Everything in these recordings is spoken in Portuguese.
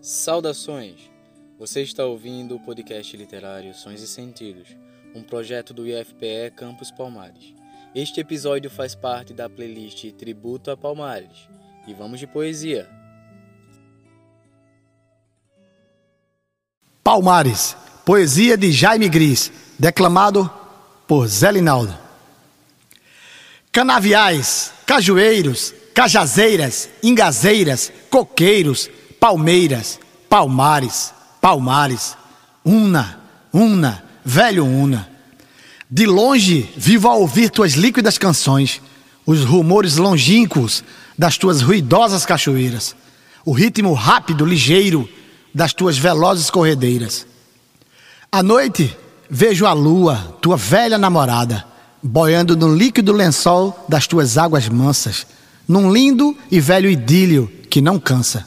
Saudações! Você está ouvindo o podcast literário Sons e Sentidos, um projeto do IFPE Campus Palmares. Este episódio faz parte da playlist Tributo a Palmares. E vamos de poesia! Palmares, poesia de Jaime Gris, declamado por Zé Linaldo. Canaviais, cajueiros, cajazeiras, ingazeiras, coqueiros, palmeiras, palmares, palmares, una, una, velho una. De longe vivo a ouvir tuas líquidas canções, os rumores longínquos das tuas ruidosas cachoeiras, o ritmo rápido, ligeiro das tuas velozes corredeiras. À noite vejo a lua, tua velha namorada, boiando no líquido lençol das tuas águas mansas, num lindo e velho idílio que não cansa.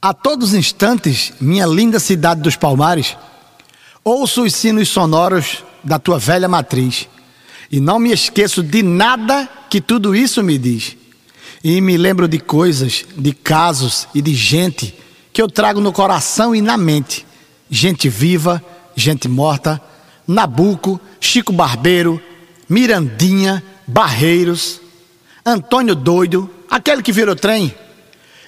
A todos os instantes, minha linda cidade dos Palmares, ouço os sinos sonoros da tua velha matriz e não me esqueço de nada que tudo isso me diz. E me lembro de coisas, de casos e de gente que eu trago no coração e na mente. Gente viva, gente morta, Nabuco, Chico Barbeiro, Mirandinha, Barreiros, Antônio Doido, aquele que virou trem.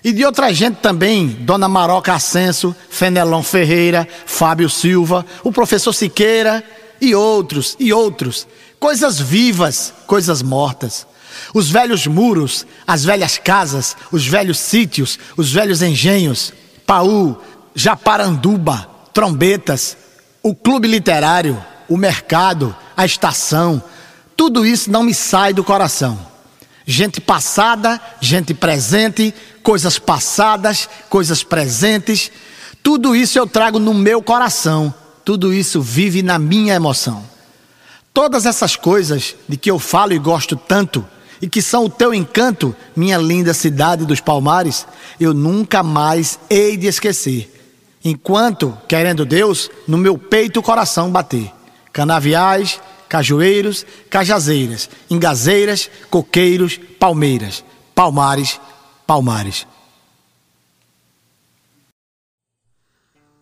E de outra gente também, Dona Maroca Ascenso, Fenelon Ferreira, Fábio Silva, o professor Siqueira e outros, e outros. Coisas vivas, coisas mortas. Os velhos muros, as velhas casas, os velhos sítios, os velhos engenhos, Paú, Japaranduba, trombetas, o clube literário, o mercado, a estação, tudo isso não me sai do coração. Gente passada, gente presente, coisas passadas, coisas presentes, tudo isso eu trago no meu coração, tudo isso vive na minha emoção. Todas essas coisas de que eu falo e gosto tanto, e que são o teu encanto, minha linda cidade dos Palmares, eu nunca mais hei de esquecer. Enquanto, querendo Deus, no meu peito o coração bater. Canaviais, cajueiros, cajazeiras, engazeiras, coqueiros, palmeiras, palmares, palmares.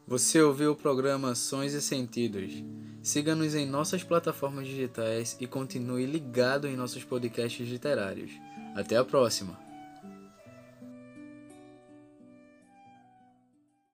Você ouviu o programa Sons e Sentidos. Siga-nos em nossas plataformas digitais e continue ligado em nossos podcasts literários. Até a próxima!